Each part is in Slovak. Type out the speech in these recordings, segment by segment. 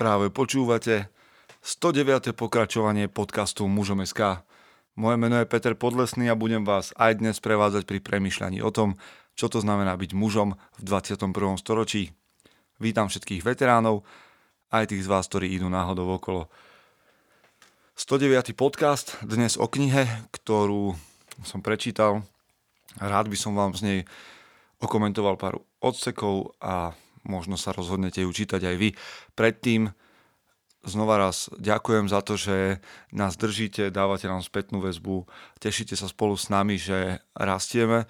Práve počúvate 109. pokračovanie podcastu Mužom SK. Moje meno je Peter Podlesný a budem vás aj dnes prevádzať pri premyšľaní o tom, čo to znamená byť mužom v 21. storočí. Vítam všetkých veteránov, aj tých z vás, ktorí idú náhodou okolo. 109. podcast, dnes o knihe, ktorú som prečítal. Rád by som vám z nej okomentoval pár odsekov a možno sa rozhodnete ju čítať aj vy. Predtým znova raz ďakujem za to, že nás držíte, dávate nám spätnú väzbu, tešíte sa spolu s nami, že rastieme.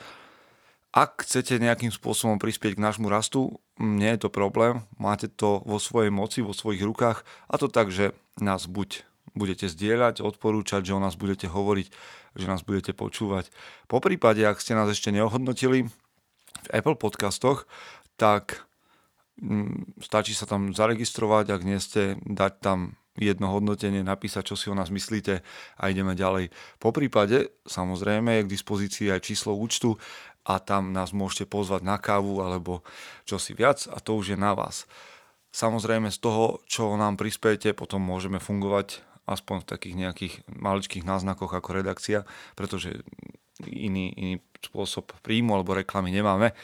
Ak chcete nejakým spôsobom prispieť k nášmu rastu, nie je to problém, máte to vo svojej moci, vo svojich rukách a to tak, že nás buď budete zdieľať, odporúčať, že o nás budete hovoriť, že nás budete počúvať. Po prípade, ak ste nás ešte neohodnotili v Apple podcastoch, tak stačí sa tam zaregistrovať, ak nie ste, dať tam jedno hodnotenie, napísať, čo si o nás myslíte a ideme ďalej. Po prípade, samozrejme, je k dispozícii aj číslo účtu a tam nás môžete pozvať na kávu alebo čo si viac a to už je na vás. Samozrejme z toho, čo nám prispiete, potom môžeme fungovať aspoň v takých nejakých maličkých náznakoch ako redakcia, pretože iný, iný spôsob príjmu alebo reklamy nemáme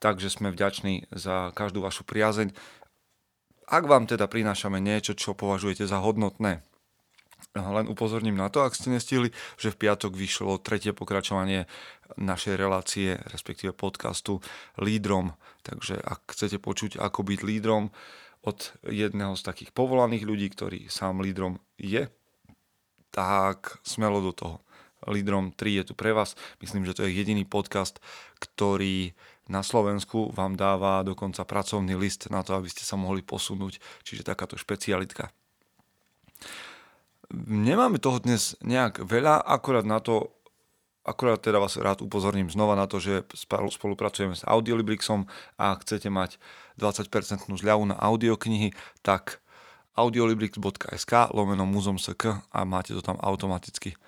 takže sme vďační za každú vašu priazeň. Ak vám teda prinášame niečo, čo považujete za hodnotné, len upozorním na to, ak ste nestihli, že v piatok vyšlo tretie pokračovanie našej relácie, respektíve podcastu Lídrom. Takže ak chcete počuť, ako byť lídrom od jedného z takých povolaných ľudí, ktorý sám lídrom je, tak smelo do toho. Lídrom 3 je tu pre vás. Myslím, že to je jediný podcast, ktorý na Slovensku vám dáva dokonca pracovný list na to, aby ste sa mohli posunúť, čiže takáto špecialitka. Nemáme toho dnes nejak veľa, akorát na to, akorát teda vás rád upozorním znova na to, že spolupracujeme s Audiolibrixom a chcete mať 20% zľavu na audioknihy, tak audiolibrix.sk lomeno muzom.sk a máte to tam automaticky.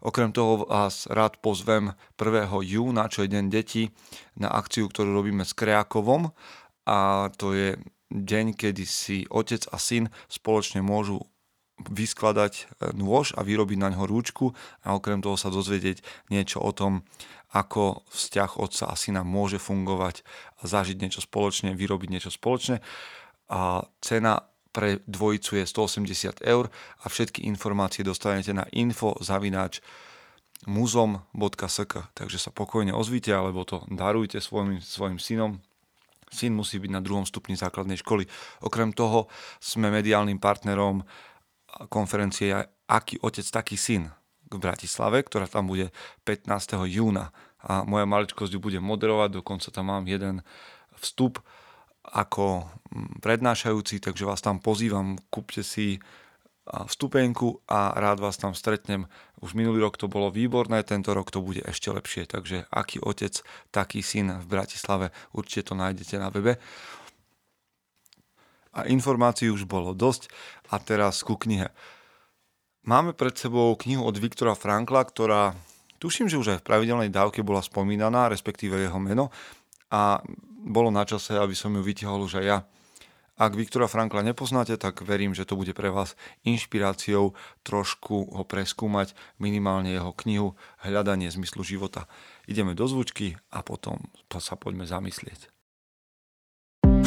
Okrem toho vás rád pozvem 1. júna, čo je deň detí, na akciu, ktorú robíme s Kreakovom a to je deň, kedy si otec a syn spoločne môžu vyskladať e, nôž a vyrobiť na ňo rúčku a okrem toho sa dozvedieť niečo o tom, ako vzťah otca a syna môže fungovať a zažiť niečo spoločne, vyrobiť niečo spoločne. A cena pre dvojicu je 180 eur a všetky informácie dostanete na info zavináč muzom.sk takže sa pokojne ozvite alebo to darujte svojim, svojim synom syn musí byť na druhom stupni základnej školy. Okrem toho sme mediálnym partnerom konferencie Aký otec, taký syn v Bratislave, ktorá tam bude 15. júna. A moja maličkosť ju bude moderovať, dokonca tam mám jeden vstup ako mm, prednášajúci, takže vás tam pozývam, kúpte si vstupenku a rád vás tam stretnem. Už minulý rok to bolo výborné, tento rok to bude ešte lepšie, takže aký otec, taký syn v Bratislave, určite to nájdete na webe. A informácií už bolo dosť a teraz ku knihe. Máme pred sebou knihu od Viktora Frankla, ktorá tuším, že už aj v pravidelnej dávke bola spomínaná, respektíve jeho meno a bolo na čase, aby som ju vytiahol už aj ja. Ak Viktora Frankla nepoznáte, tak verím, že to bude pre vás inšpiráciou trošku ho preskúmať, minimálne jeho knihu Hľadanie zmyslu života. Ideme do zvučky a potom sa poďme zamyslieť.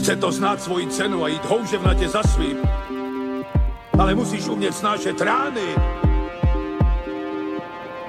Chce to znáť svoji cenu a ísť houževnate za svým. Ale musíš umieť snášať rány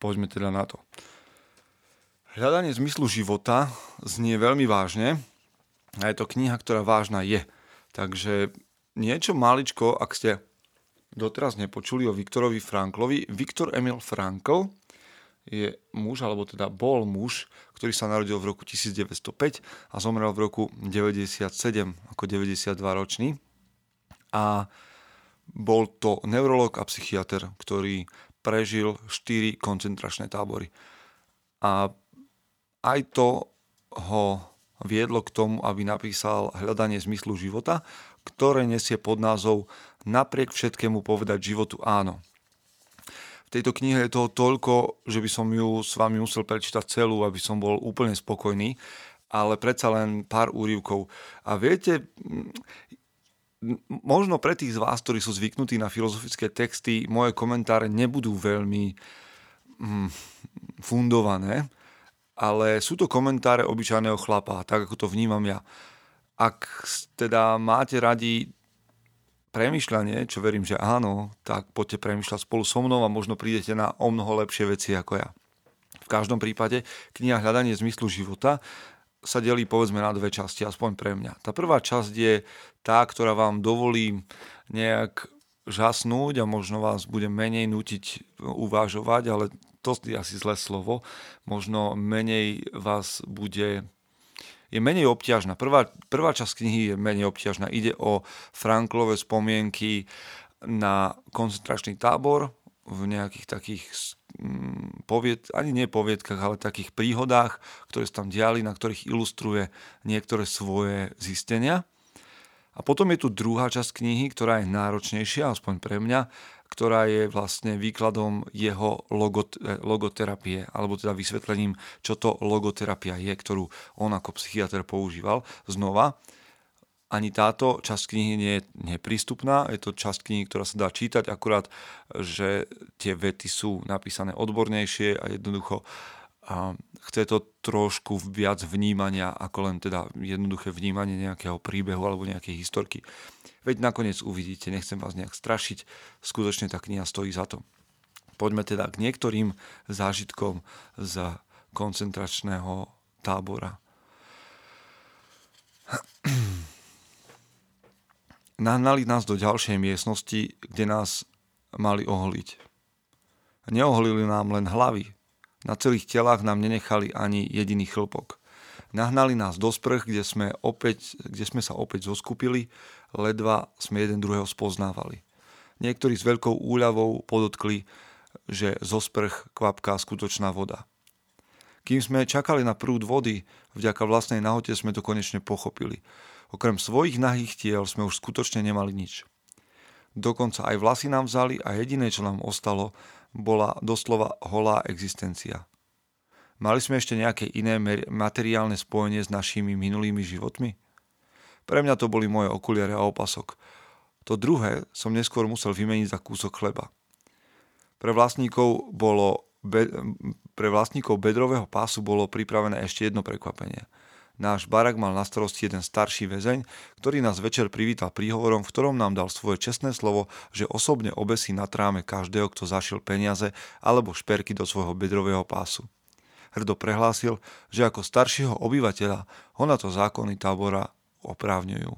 Poďme teda na to. Hľadanie zmyslu života znie veľmi vážne a je to kniha, ktorá vážna je. Takže niečo maličko, ak ste doteraz nepočuli o Viktorovi Franklovi. Viktor Emil Frankl je muž, alebo teda bol muž, ktorý sa narodil v roku 1905 a zomrel v roku 97 ako 92 ročný. A bol to neurolog a psychiatr, ktorý prežil 4 koncentračné tábory. A aj to ho viedlo k tomu, aby napísal Hľadanie zmyslu života, ktoré nesie pod názov Napriek všetkému povedať životu áno. V tejto knihe je toho toľko, že by som ju s vami musel prečítať celú, aby som bol úplne spokojný, ale predsa len pár úrivkov. A viete, možno pre tých z vás, ktorí sú zvyknutí na filozofické texty, moje komentáre nebudú veľmi mm, fundované, ale sú to komentáre obyčajného chlapa, tak ako to vnímam ja. Ak teda máte radi premyšľanie, čo verím, že áno, tak poďte premyšľať spolu so mnou a možno prídete na o mnoho lepšie veci ako ja. V každom prípade kniha Hľadanie zmyslu života sa delí povedzme na dve časti, aspoň pre mňa. Tá prvá časť je tá, ktorá vám dovolí nejak žasnúť a možno vás bude menej nutiť uvažovať, ale to je asi zlé slovo. Možno menej vás bude je menej obťažná. Prvá, prvá časť knihy je menej obťažná. Ide o Franklové spomienky na koncentračný tábor v nejakých takých povied, ani nie poviedkach, ale takých príhodách, ktoré sa tam diali, na ktorých ilustruje niektoré svoje zistenia. A potom je tu druhá časť knihy, ktorá je náročnejšia, aspoň pre mňa, ktorá je vlastne výkladom jeho logot, eh, logoterapie, alebo teda vysvetlením, čo to logoterapia je, ktorú on ako psychiatr používal. Znova, ani táto časť knihy nie je neprístupná, je to časť knihy, ktorá sa dá čítať, akurát, že tie vety sú napísané odbornejšie a jednoducho a chce to trošku viac vnímania ako len teda jednoduché vnímanie nejakého príbehu alebo nejakej historky. Veď nakoniec uvidíte, nechcem vás nejak strašiť, skutočne tá kniha stojí za to. Poďme teda k niektorým zážitkom z koncentračného tábora. Nahnali nás do ďalšej miestnosti, kde nás mali oholiť. Neoholili nám len hlavy, na celých telách nám nenechali ani jediný chlpok. Nahnali nás do sprch, kde sme, opäť, kde sme sa opäť zoskupili, ledva sme jeden druhého spoznávali. Niektorí s veľkou úľavou podotkli, že zo sprch kvapká skutočná voda. Kým sme čakali na prúd vody, vďaka vlastnej nahote sme to konečne pochopili. Okrem svojich nahých tiel sme už skutočne nemali nič. Dokonca aj vlasy nám vzali a jediné, čo nám ostalo, bola doslova holá existencia. Mali sme ešte nejaké iné materiálne spojenie s našimi minulými životmi? Pre mňa to boli moje okuliare a opasok. To druhé som neskôr musel vymeniť za kúsok chleba. Pre vlastníkov, bolo, be, pre vlastníkov bedrového pásu bolo pripravené ešte jedno prekvapenie – Náš barak mal na starosti jeden starší väzeň, ktorý nás večer privítal príhovorom, v ktorom nám dal svoje čestné slovo, že osobne obesí na tráme každého, kto zašiel peniaze alebo šperky do svojho bedrového pásu. Hrdo prehlásil, že ako staršieho obyvateľa ho na to zákony tábora oprávňujú.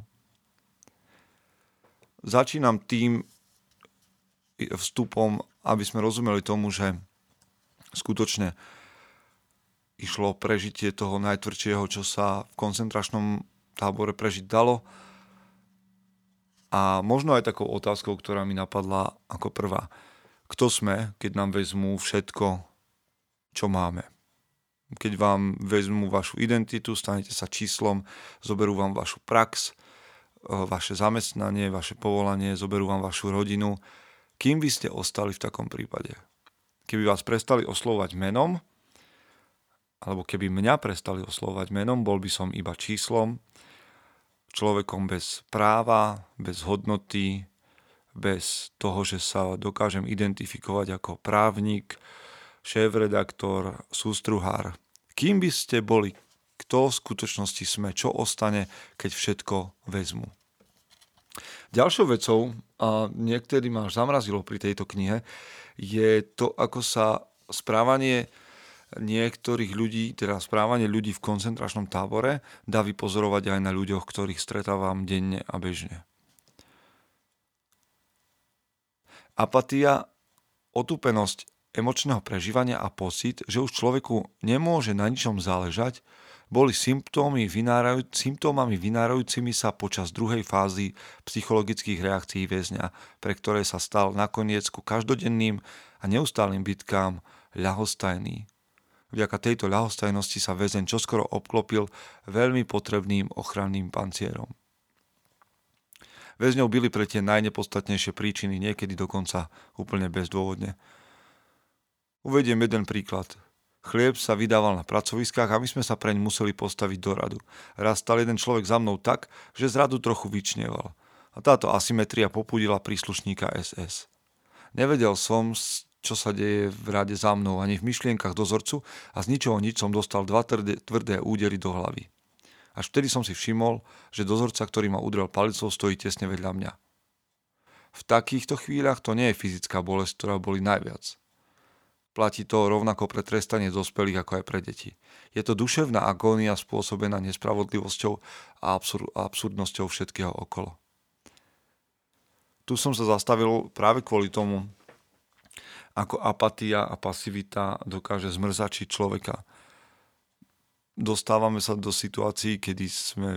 Začínam tým vstupom, aby sme rozumeli tomu, že skutočne išlo o prežitie toho najtvrdšieho, čo sa v koncentračnom tábore prežiť dalo. A možno aj takou otázkou, ktorá mi napadla ako prvá. Kto sme, keď nám vezmú všetko, čo máme? Keď vám vezmú vašu identitu, stanete sa číslom, zoberú vám vašu prax, e, vaše zamestnanie, vaše povolanie, zoberú vám vašu rodinu. Kým by ste ostali v takom prípade? Keby vás prestali oslovať menom, alebo keby mňa prestali oslovať menom, bol by som iba číslom, človekom bez práva, bez hodnoty, bez toho, že sa dokážem identifikovať ako právnik, šéf-redaktor, sústruhár. Kým by ste boli, kto v skutočnosti sme, čo ostane, keď všetko vezmu. Ďalšou vecou, a niekedy ma až zamrazilo pri tejto knihe, je to, ako sa správanie niektorých ľudí, teda správanie ľudí v koncentračnom tábore dá vypozorovať aj na ľuďoch, ktorých stretávam denne a bežne. Apatia, otúpenosť emočného prežívania a pocit, že už človeku nemôže na ničom záležať, boli symptómy vynárajú, symptómami vynárajúcimi sa počas druhej fázy psychologických reakcií väzňa, pre ktoré sa stal nakoniec ku každodenným a neustálým bitkám ľahostajný. Vďaka tejto ľahostajnosti sa väzeň čoskoro obklopil veľmi potrebným ochranným pancierom. Väzňov byli pre tie najnepodstatnejšie príčiny, niekedy dokonca úplne bezdôvodne. Uvediem jeden príklad. Chlieb sa vydával na pracoviskách a my sme sa preň museli postaviť do radu. Raz stal jeden človek za mnou tak, že z radu trochu vyčneval. A táto asymetria popudila príslušníka SS. Nevedel som, čo sa deje v rade za mnou, ani v myšlienkach dozorcu a z ničoho nič som dostal dva tvrdé, tvrdé údery do hlavy. Až vtedy som si všimol, že dozorca, ktorý ma udrel palicou, stojí tesne vedľa mňa. V takýchto chvíľach to nie je fyzická bolesť, ktorá boli najviac. Platí to rovnako pre trestanie dospelých ako aj pre deti. Je to duševná agónia spôsobená nespravodlivosťou a absur- absurdnosťou všetkého okolo. Tu som sa zastavil práve kvôli tomu, ako apatia a pasivita dokáže zmrzačiť človeka. Dostávame sa do situácií, kedy sme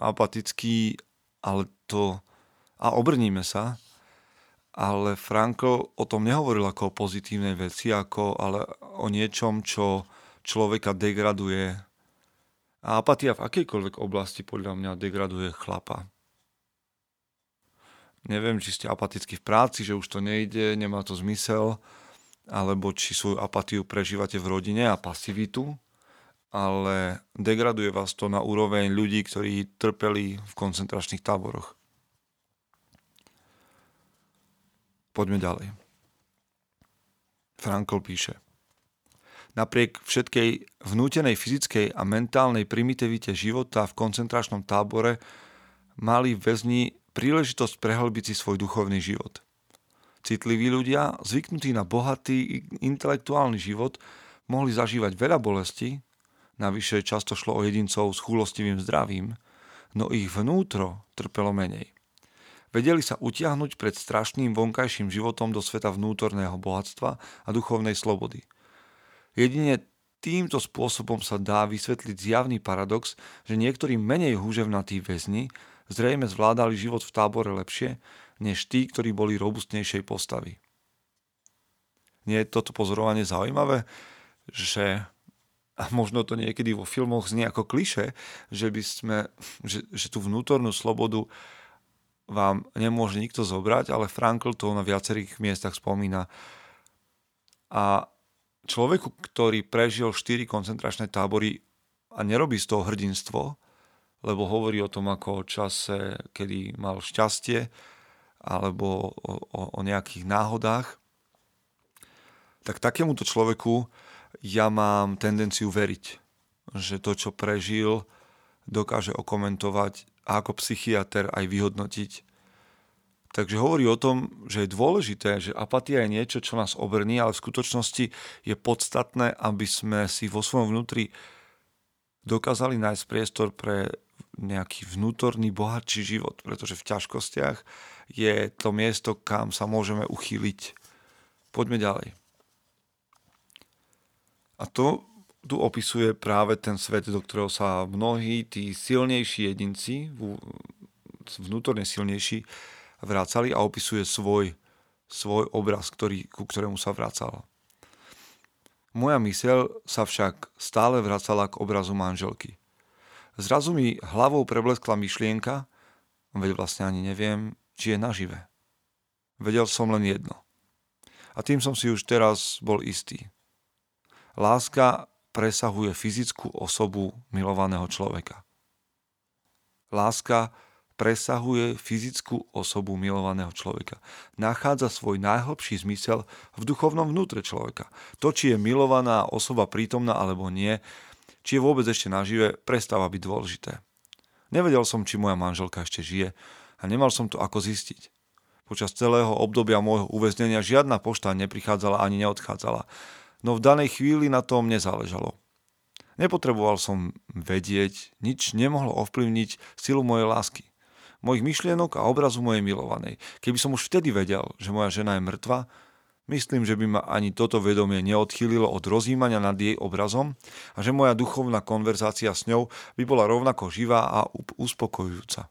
apatickí, ale to... a obrníme sa, ale Frankl o tom nehovoril ako o pozitívnej veci, ako, ale o niečom, čo človeka degraduje. A apatia v akejkoľvek oblasti podľa mňa degraduje chlapa. Neviem, či ste apatickí v práci, že už to nejde, nemá to zmysel, alebo či svoju apatiu prežívate v rodine a pasivitu, ale degraduje vás to na úroveň ľudí, ktorí trpeli v koncentračných táboroch. Poďme ďalej. Frankl píše. Napriek všetkej vnútenej fyzickej a mentálnej primitivite života v koncentračnom tábore mali väzni príležitosť prehlbiť si svoj duchovný život. Citliví ľudia, zvyknutí na bohatý intelektuálny život, mohli zažívať veľa bolesti, navyše často šlo o jedincov s chúlostivým zdravím, no ich vnútro trpelo menej. Vedeli sa utiahnuť pred strašným vonkajším životom do sveta vnútorného bohatstva a duchovnej slobody. Jedine týmto spôsobom sa dá vysvetliť zjavný paradox, že niektorí menej húževnatí väzni zrejme zvládali život v tábore lepšie, než tí, ktorí boli robustnejšej postavy. Nie je toto pozorovanie zaujímavé, že a možno to niekedy vo filmoch znie ako kliše, že, by sme, že, že tú vnútornú slobodu vám nemôže nikto zobrať, ale Frankl to na viacerých miestach spomína. A človeku, ktorý prežil 4 koncentračné tábory a nerobí z toho hrdinstvo, lebo hovorí o tom ako o čase, kedy mal šťastie, alebo o, o, o nejakých náhodách, tak takémuto človeku ja mám tendenciu veriť, že to, čo prežil, dokáže okomentovať a ako psychiatr aj vyhodnotiť. Takže hovorí o tom, že je dôležité, že apatia je niečo, čo nás obrní, ale v skutočnosti je podstatné, aby sme si vo svojom vnútri dokázali nájsť priestor pre nejaký vnútorný, bohatší život, pretože v ťažkostiach je to miesto, kam sa môžeme uchýliť. Poďme ďalej. A to tu opisuje práve ten svet, do ktorého sa mnohí tí silnejší jedinci, vnútorne silnejší, vracali a opisuje svoj, svoj obraz, ktorý, ku ktorému sa vracala. Moja myseľ sa však stále vracala k obrazu manželky. Zrazu mi hlavou prebleskla myšlienka, veď vlastne ani neviem, či je nažive. Vedel som len jedno. A tým som si už teraz bol istý. Láska presahuje fyzickú osobu milovaného človeka. Láska presahuje fyzickú osobu milovaného človeka. Nachádza svoj najhlbší zmysel v duchovnom vnútre človeka. To, či je milovaná osoba prítomná alebo nie, či je vôbec ešte nažive, prestáva byť dôležité. Nevedel som, či moja manželka ešte žije a nemal som to ako zistiť. Počas celého obdobia môjho uväznenia žiadna pošta neprichádzala ani neodchádzala no v danej chvíli na tom nezáležalo. Nepotreboval som vedieť, nič nemohlo ovplyvniť silu mojej lásky, mojich myšlienok a obrazu mojej milovanej. Keby som už vtedy vedel, že moja žena je mŕtva, Myslím, že by ma ani toto vedomie neodchýlilo od rozjímania nad jej obrazom a že moja duchovná konverzácia s ňou by bola rovnako živá a uspokojujúca.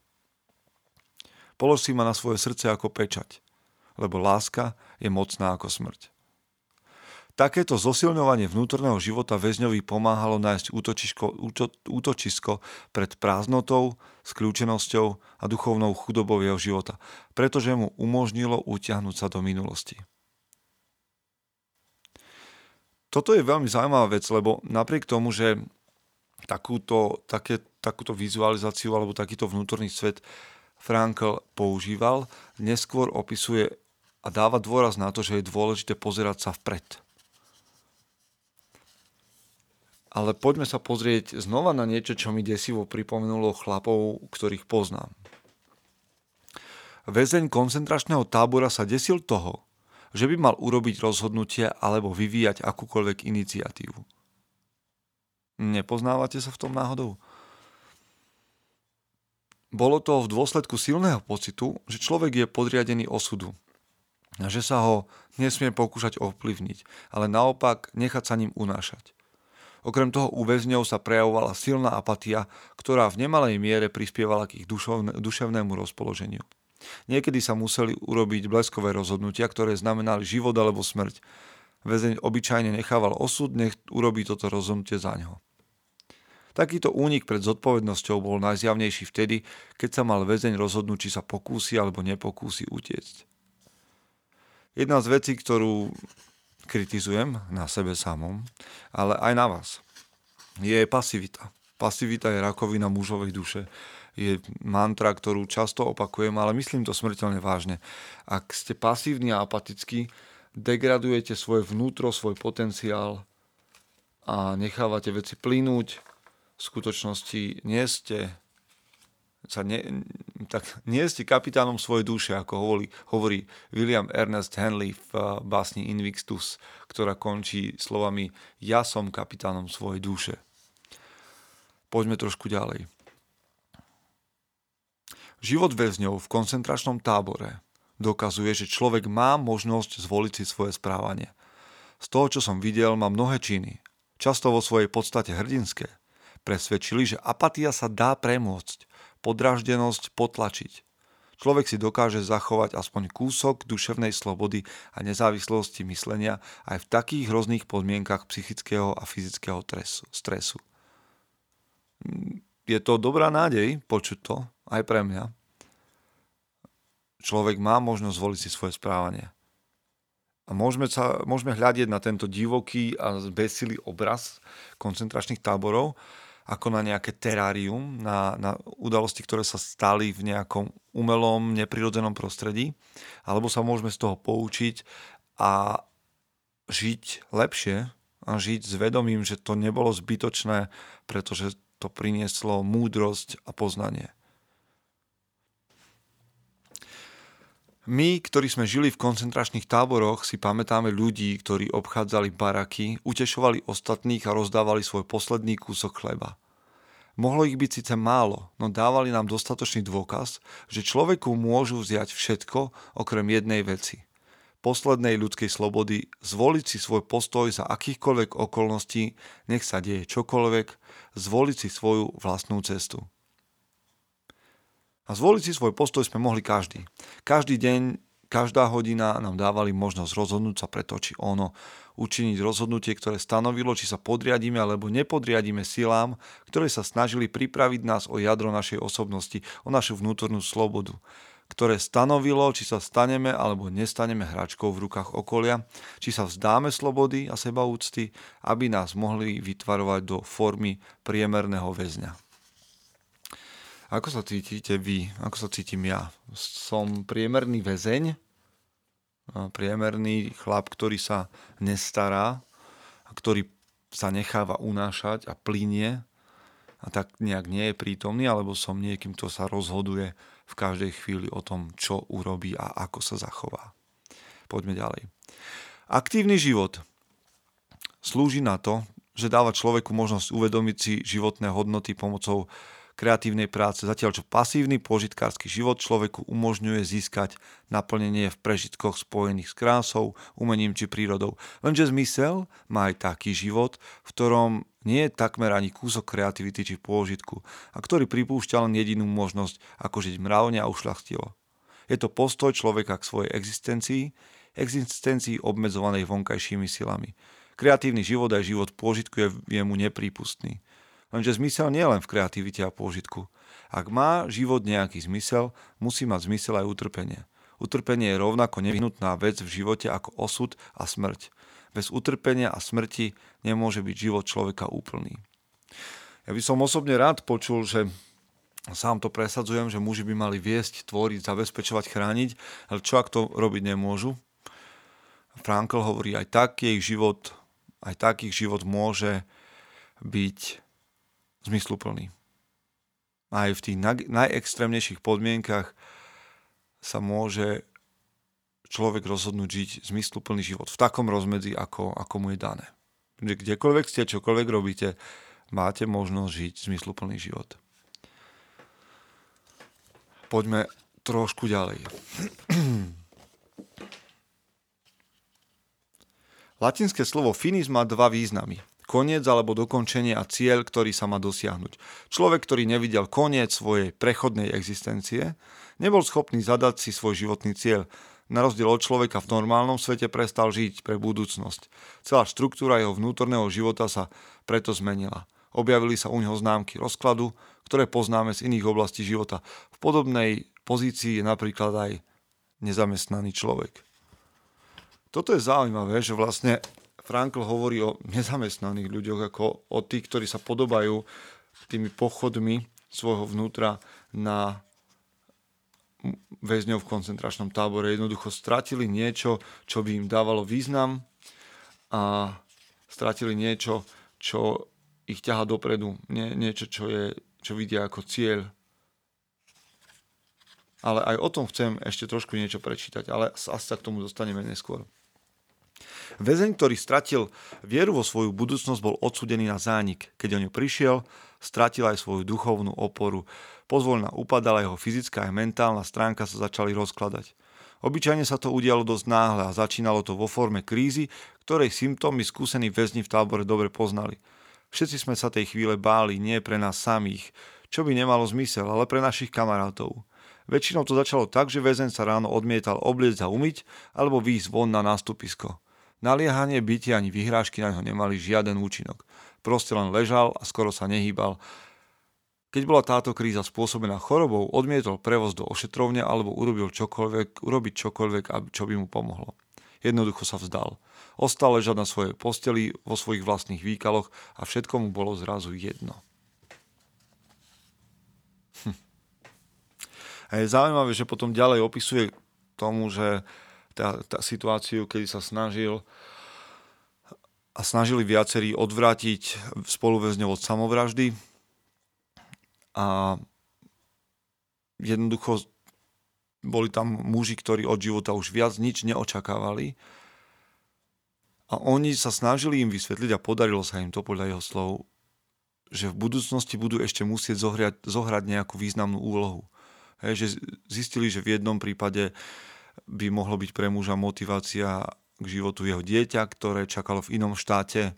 Polož si ma na svoje srdce ako pečať, lebo láska je mocná ako smrť. Takéto zosilňovanie vnútorného života väzňovi pomáhalo nájsť útočisko, úto, útočisko pred prázdnotou, skľúčenosťou a duchovnou chudobou jeho života, pretože mu umožnilo utiahnuť sa do minulosti. Toto je veľmi zaujímavá vec, lebo napriek tomu, že takúto, také, takúto vizualizáciu alebo takýto vnútorný svet Frankl používal, neskôr opisuje a dáva dôraz na to, že je dôležité pozerať sa vpred ale poďme sa pozrieť znova na niečo, čo mi desivo pripomenulo chlapov, ktorých poznám. Väzeň koncentračného tábora sa desil toho, že by mal urobiť rozhodnutie alebo vyvíjať akúkoľvek iniciatívu. Nepoznávate sa v tom náhodou? Bolo to v dôsledku silného pocitu, že človek je podriadený osudu že sa ho nesmie pokúšať ovplyvniť, ale naopak nechať sa ním unášať. Okrem toho u väzňov sa prejavovala silná apatia, ktorá v nemalej miere prispievala k ich duševnému rozpoloženiu. Niekedy sa museli urobiť bleskové rozhodnutia, ktoré znamenali život alebo smrť. Väzeň obyčajne nechával osud, nech urobí toto rozhodnutie za ňo. Takýto únik pred zodpovednosťou bol najzjavnejší vtedy, keď sa mal väzeň rozhodnúť, či sa pokúsi alebo nepokúsi utiecť. Jedna z vecí, ktorú kritizujem na sebe samom, ale aj na vás. Je pasivita. Pasivita je rakovina mužovej duše. Je mantra, ktorú často opakujem, ale myslím to smrteľne vážne. Ak ste pasívni a apatickí, degradujete svoje vnútro, svoj potenciál a nechávate veci plynúť. V skutočnosti nie ste sa ne, tak nie ste kapitánom svojej duše, ako hovorí, hovorí William Ernest Henley v eh, básni Invictus, ktorá končí slovami Ja som kapitánom svojej duše. Poďme trošku ďalej. Život väzňov v koncentračnom tábore dokazuje, že človek má možnosť zvoliť si svoje správanie. Z toho, čo som videl, má mnohé činy, často vo svojej podstate hrdinské, presvedčili, že apatia sa dá premôcť podráždenosť potlačiť. Človek si dokáže zachovať aspoň kúsok duševnej slobody a nezávislosti myslenia aj v takých hrozných podmienkach psychického a fyzického stresu. Je to dobrá nádej počuť to, aj pre mňa. Človek má možnosť zvoliť si svoje správanie. A môžeme, sa, môžeme hľadiť na tento divoký a besilý obraz koncentračných táborov ako na nejaké terárium, na, na udalosti, ktoré sa stali v nejakom umelom, neprirodzenom prostredí, alebo sa môžeme z toho poučiť a žiť lepšie a žiť s vedomím, že to nebolo zbytočné, pretože to prinieslo múdrosť a poznanie. My, ktorí sme žili v koncentračných táboroch, si pamätáme ľudí, ktorí obchádzali baraky, utešovali ostatných a rozdávali svoj posledný kúsok chleba. Mohlo ich byť síce málo, no dávali nám dostatočný dôkaz, že človeku môžu vziať všetko okrem jednej veci. Poslednej ľudskej slobody zvoliť si svoj postoj za akýchkoľvek okolností, nech sa deje čokoľvek, zvoliť si svoju vlastnú cestu. A zvoliť si svoj postoj sme mohli každý. Každý deň, každá hodina nám dávali možnosť rozhodnúť sa pre to, či ono, učiniť rozhodnutie, ktoré stanovilo, či sa podriadíme alebo nepodriadíme silám, ktoré sa snažili pripraviť nás o jadro našej osobnosti, o našu vnútornú slobodu ktoré stanovilo, či sa staneme alebo nestaneme hračkou v rukách okolia, či sa vzdáme slobody a sebaúcty, aby nás mohli vytvarovať do formy priemerného väzňa. Ako sa cítite vy? Ako sa cítim ja? Som priemerný väzeň? Priemerný chlap, ktorý sa nestará, ktorý sa necháva unášať a plinie a tak nejak nie je prítomný, alebo som niekým, kto sa rozhoduje v každej chvíli o tom, čo urobí a ako sa zachová. Poďme ďalej. Aktívny život slúži na to, že dáva človeku možnosť uvedomiť si životné hodnoty pomocou kreatívnej práce, zatiaľ čo pasívny požitkársky život človeku umožňuje získať naplnenie v prežitkoch spojených s krásou, umením či prírodou. Lenže zmysel má aj taký život, v ktorom nie je takmer ani kúsok kreativity či pôžitku a ktorý pripúšťa len jedinú možnosť, ako žiť mravne a ušľachtivo. Je to postoj človeka k svojej existencii, existencii obmedzovanej vonkajšími silami. Kreatívny život aj život pôžitku je, je mu neprípustný. Lenže zmysel nie len v kreativite a pôžitku. Ak má život nejaký zmysel, musí mať zmysel aj utrpenie. Utrpenie je rovnako nevyhnutná vec v živote ako osud a smrť. Bez utrpenia a smrti nemôže byť život človeka úplný. Ja by som osobne rád počul, že sám to presadzujem, že muži by mali viesť, tvoriť, zabezpečovať, chrániť, ale čo ak to robiť nemôžu? Frankl hovorí, aj tak ich život, aj takých život môže byť zmysluplný. Aj v tých najextrémnejších podmienkach sa môže človek rozhodnúť žiť zmysluplný život v takom rozmedzi, ako, ako mu je dané. Kdekoľvek ste, čokoľvek robíte, máte možnosť žiť zmysluplný život. Poďme trošku ďalej. Latinské slovo finis má dva významy koniec alebo dokončenie a cieľ, ktorý sa má dosiahnuť. Človek, ktorý nevidel koniec svojej prechodnej existencie, nebol schopný zadať si svoj životný cieľ. Na rozdiel od človeka v normálnom svete prestal žiť pre budúcnosť. Celá štruktúra jeho vnútorného života sa preto zmenila. Objavili sa u neho známky rozkladu, ktoré poznáme z iných oblastí života. V podobnej pozícii je napríklad aj nezamestnaný človek. Toto je zaujímavé, že vlastne Frankl hovorí o nezamestnaných ľuďoch ako o tých, ktorí sa podobajú tými pochodmi svojho vnútra na väzňov v koncentračnom tábore. Jednoducho stratili niečo, čo by im dávalo význam a stratili niečo, čo ich ťaha dopredu. Nie, niečo, čo, je, čo vidia ako cieľ. Ale aj o tom chcem ešte trošku niečo prečítať, ale asi sa k tomu dostaneme neskôr. Väzeň, ktorý stratil vieru vo svoju budúcnosť, bol odsudený na zánik. Keď o ňu prišiel, stratil aj svoju duchovnú oporu. Pozvolna upadala jeho fyzická a mentálna stránka sa začali rozkladať. Obyčajne sa to udialo dosť náhle a začínalo to vo forme krízy, ktorej symptómy skúsení väzni v tábore dobre poznali. Všetci sme sa tej chvíle báli, nie pre nás samých, čo by nemalo zmysel, ale pre našich kamarátov. Väčšinou to začalo tak, že väzen sa ráno odmietal obliecť a umyť alebo výjsť von na nástupisko. Naliehanie, bytie ani vyhrážky na ňo nemali žiaden účinok. Proste len ležal a skoro sa nehýbal. Keď bola táto kríza spôsobená chorobou, odmietol prevoz do ošetrovne alebo urobil čokoľvek, urobiť čokoľvek, čo by mu pomohlo. Jednoducho sa vzdal. Ostal ležať na svojej posteli vo svojich vlastných výkaloch a všetko mu bolo zrazu jedno. Hm. A je zaujímavé, že potom ďalej opisuje tomu, že tá, tá situáciu, kedy sa snažil a snažili viacerí odvrátiť spoluväzňov od samovraždy a jednoducho boli tam muži, ktorí od života už viac nič neočakávali a oni sa snažili im vysvetliť a podarilo sa im to podľa jeho slov, že v budúcnosti budú ešte musieť zohrať, zohrať nejakú významnú úlohu. Hej, že zistili, že v jednom prípade by mohlo byť pre muža motivácia k životu jeho dieťa, ktoré čakalo v inom štáte.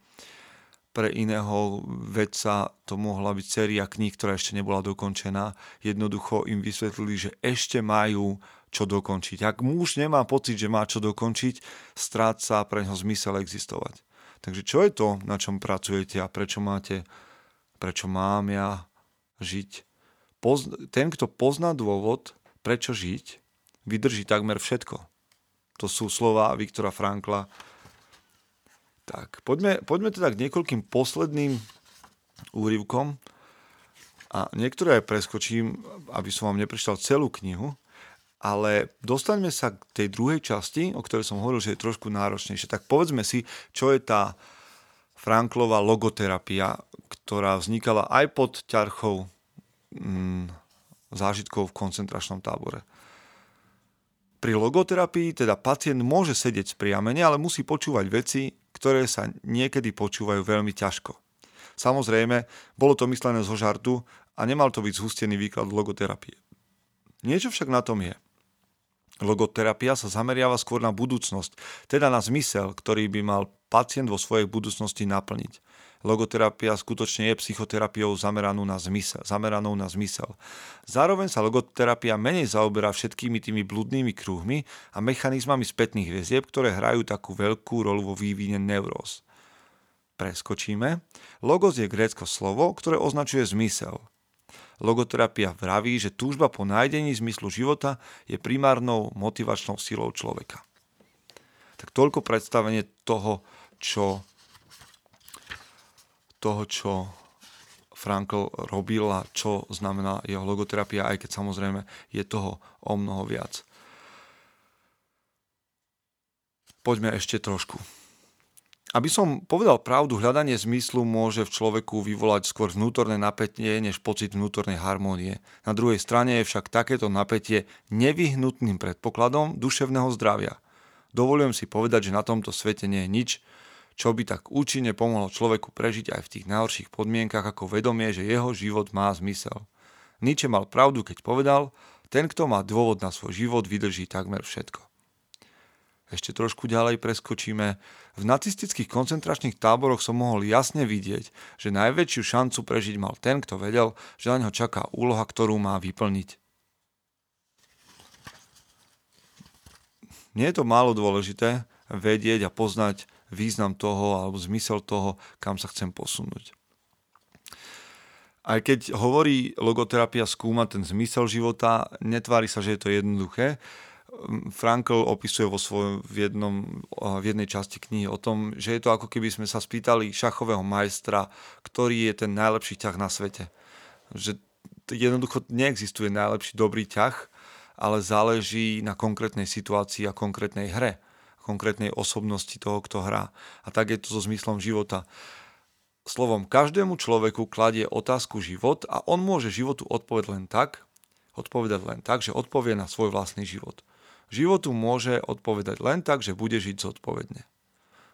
Pre iného vedca to mohla byť séria kníh, ktorá ešte nebola dokončená. Jednoducho im vysvetlili, že ešte majú čo dokončiť. Ak muž nemá pocit, že má čo dokončiť, stráca pre neho zmysel existovať. Takže čo je to, na čom pracujete a prečo máte, prečo mám ja žiť? Poz, ten, kto pozná dôvod, prečo žiť, vydrží takmer všetko. To sú slova Viktora Frankla. Tak, poďme, poďme teda k niekoľkým posledným úryvkom a niektoré aj preskočím, aby som vám neprečítal celú knihu, ale dostaňme sa k tej druhej časti, o ktorej som hovoril, že je trošku náročnejšie. Tak povedzme si, čo je tá Franklova logoterapia, ktorá vznikala aj pod ťarchou mm, zážitkov v koncentračnom tábore. Pri logoterapii teda pacient môže sedieť spriamene, ale musí počúvať veci, ktoré sa niekedy počúvajú veľmi ťažko. Samozrejme, bolo to myslené zo žartu a nemal to byť zhustený výklad logoterapie. Niečo však na tom je. Logoterapia sa zameriava skôr na budúcnosť, teda na zmysel, ktorý by mal pacient vo svojej budúcnosti naplniť. Logoterapia skutočne je psychoterapiou zameranú na zmysel. Zameranou na zmysel. Zároveň sa logoterapia menej zaoberá všetkými tými blúdnymi kruhmi a mechanizmami spätných väzieb, ktoré hrajú takú veľkú rolu vo vývine neuróz. Preskočíme. Logos je grécko slovo, ktoré označuje zmysel. Logoterapia vraví, že túžba po nájdení zmyslu života je primárnou motivačnou silou človeka. Tak toľko predstavenie toho, čo, toho, čo Frankl robil a čo znamená jeho logoterapia, aj keď samozrejme je toho o mnoho viac. Poďme ešte trošku aby som povedal pravdu, hľadanie zmyslu môže v človeku vyvolať skôr vnútorné napätie než pocit vnútornej harmónie. Na druhej strane je však takéto napätie nevyhnutným predpokladom duševného zdravia. Dovolujem si povedať, že na tomto svete nie je nič, čo by tak účinne pomohlo človeku prežiť aj v tých najhorších podmienkach ako vedomie, že jeho život má zmysel. Nietzsche mal pravdu, keď povedal, ten, kto má dôvod na svoj život, vydrží takmer všetko. Ešte trošku ďalej preskočíme. V nacistických koncentračných táboroch som mohol jasne vidieť, že najväčšiu šancu prežiť mal ten, kto vedel, že na neho čaká úloha, ktorú má vyplniť. Nie je to málo dôležité vedieť a poznať význam toho alebo zmysel toho, kam sa chcem posunúť. Aj keď hovorí logoterapia skúma ten zmysel života, netvári sa, že je to jednoduché, Frankl opisuje vo svojom, v, jednom, v jednej časti knihy o tom, že je to ako keby sme sa spýtali šachového majstra, ktorý je ten najlepší ťah na svete. Že jednoducho neexistuje najlepší dobrý ťah, ale záleží na konkrétnej situácii a konkrétnej hre, konkrétnej osobnosti toho, kto hrá. A tak je to so zmyslom života. Slovom, každému človeku kladie otázku život a on môže životu odpovedať len tak, odpovedať len tak, že odpovie na svoj vlastný život. Životu môže odpovedať len tak, že bude žiť zodpovedne.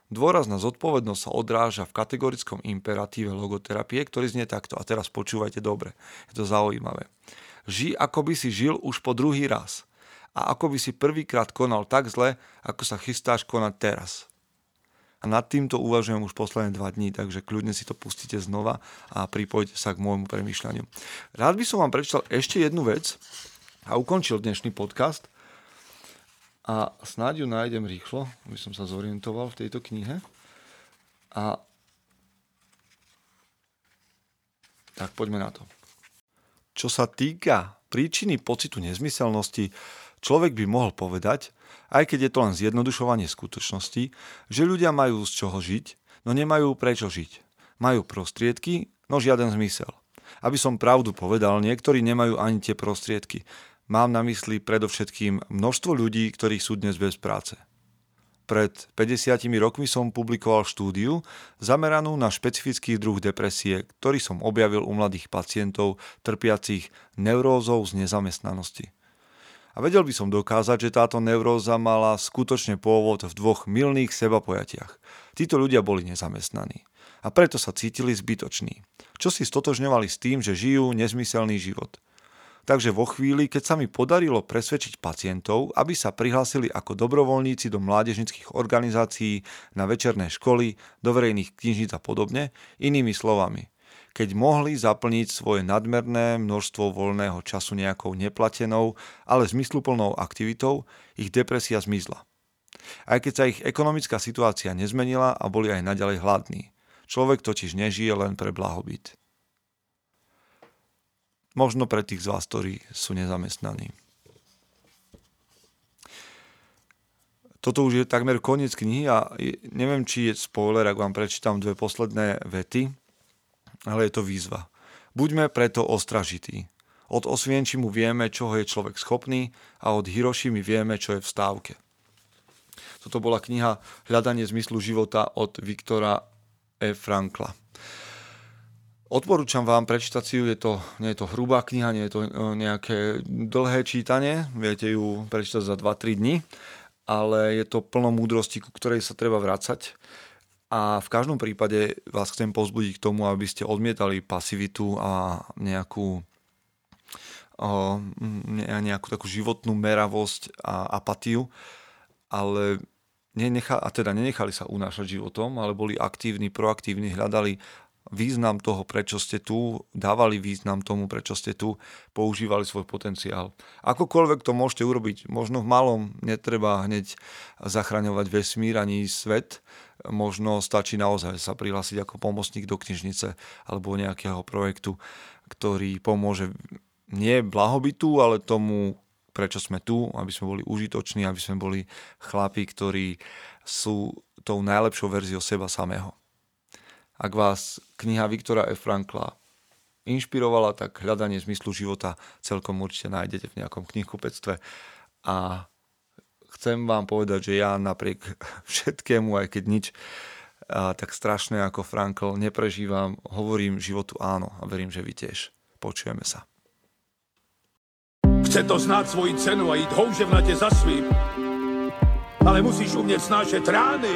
Dôraz na zodpovednosť sa odráža v kategorickom imperatíve logoterapie, ktorý znie takto. A teraz počúvajte dobre, je to zaujímavé. Ži, ako by si žil už po druhý raz. A ako by si prvýkrát konal tak zle, ako sa chystáš konať teraz. A nad týmto uvažujem už posledné dva dní, takže kľudne si to pustíte znova a pripojte sa k môjmu premyšľaniu. Rád by som vám prečítal ešte jednu vec a ukončil dnešný podcast – a snáď ju nájdem rýchlo, aby som sa zorientoval v tejto knihe. A tak poďme na to. Čo sa týka príčiny pocitu nezmyselnosti, človek by mohol povedať, aj keď je to len zjednodušovanie skutočnosti, že ľudia majú z čoho žiť, no nemajú prečo žiť. Majú prostriedky, no žiaden zmysel. Aby som pravdu povedal, niektorí nemajú ani tie prostriedky. Mám na mysli predovšetkým množstvo ľudí, ktorí sú dnes bez práce. Pred 50 rokmi som publikoval štúdiu zameranú na špecifický druh depresie, ktorý som objavil u mladých pacientov trpiacich neurózou z nezamestnanosti. A vedel by som dokázať, že táto neuróza mala skutočne pôvod v dvoch milných sebapojatiach. Títo ľudia boli nezamestnaní. A preto sa cítili zbytoční, čo si stotožňovali s tým, že žijú nezmyselný život – Takže vo chvíli, keď sa mi podarilo presvedčiť pacientov, aby sa prihlásili ako dobrovoľníci do mládežnických organizácií, na večerné školy, do verejných knižníc a podobne, inými slovami, keď mohli zaplniť svoje nadmerné množstvo voľného času nejakou neplatenou, ale zmysluplnou aktivitou, ich depresia zmizla. Aj keď sa ich ekonomická situácia nezmenila a boli aj naďalej hladní. Človek totiž nežije len pre blahobyt. Možno pre tých z vás, ktorí sú nezamestnaní. Toto už je takmer koniec knihy a neviem, či je spoiler, ak vám prečítam dve posledné vety, ale je to výzva. Buďme preto ostražití. Od Osvienčimu vieme, čoho je človek schopný a od Hirošimi vieme, čo je v stávke. Toto bola kniha Hľadanie zmyslu života od Viktora E. Frankla. Odporúčam vám prečítať si ju, je to, nie je to hrubá kniha, nie je to e, nejaké dlhé čítanie, viete ju prečítať za 2-3 dní, ale je to plno múdrosti, ku ktorej sa treba vrácať. A v každom prípade vás chcem pozbudiť k tomu, aby ste odmietali pasivitu a nejakú, nejakú takú životnú meravosť a apatiu, ale nenechali, a teda nenechali sa unášať životom, ale boli aktívni, proaktívni, hľadali význam toho, prečo ste tu, dávali význam tomu, prečo ste tu, používali svoj potenciál. Akokoľvek to môžete urobiť, možno v malom netreba hneď zachraňovať vesmír ani svet, možno stačí naozaj sa prihlásiť ako pomocník do knižnice alebo nejakého projektu, ktorý pomôže nie blahobytu, ale tomu, prečo sme tu, aby sme boli užitoční, aby sme boli chlapi, ktorí sú tou najlepšou verziou seba samého. Ak vás kniha Viktora F. Frankla inšpirovala, tak hľadanie zmyslu života celkom určite nájdete v nejakom knihkupectve. A chcem vám povedať, že ja napriek všetkému, aj keď nič tak strašné ako Frankl neprežívam, hovorím životu áno a verím, že vy tiež. Počujeme sa. Chce to znáť svoji cenu a ísť houževnate za svým. Ale musíš umieť snášať rány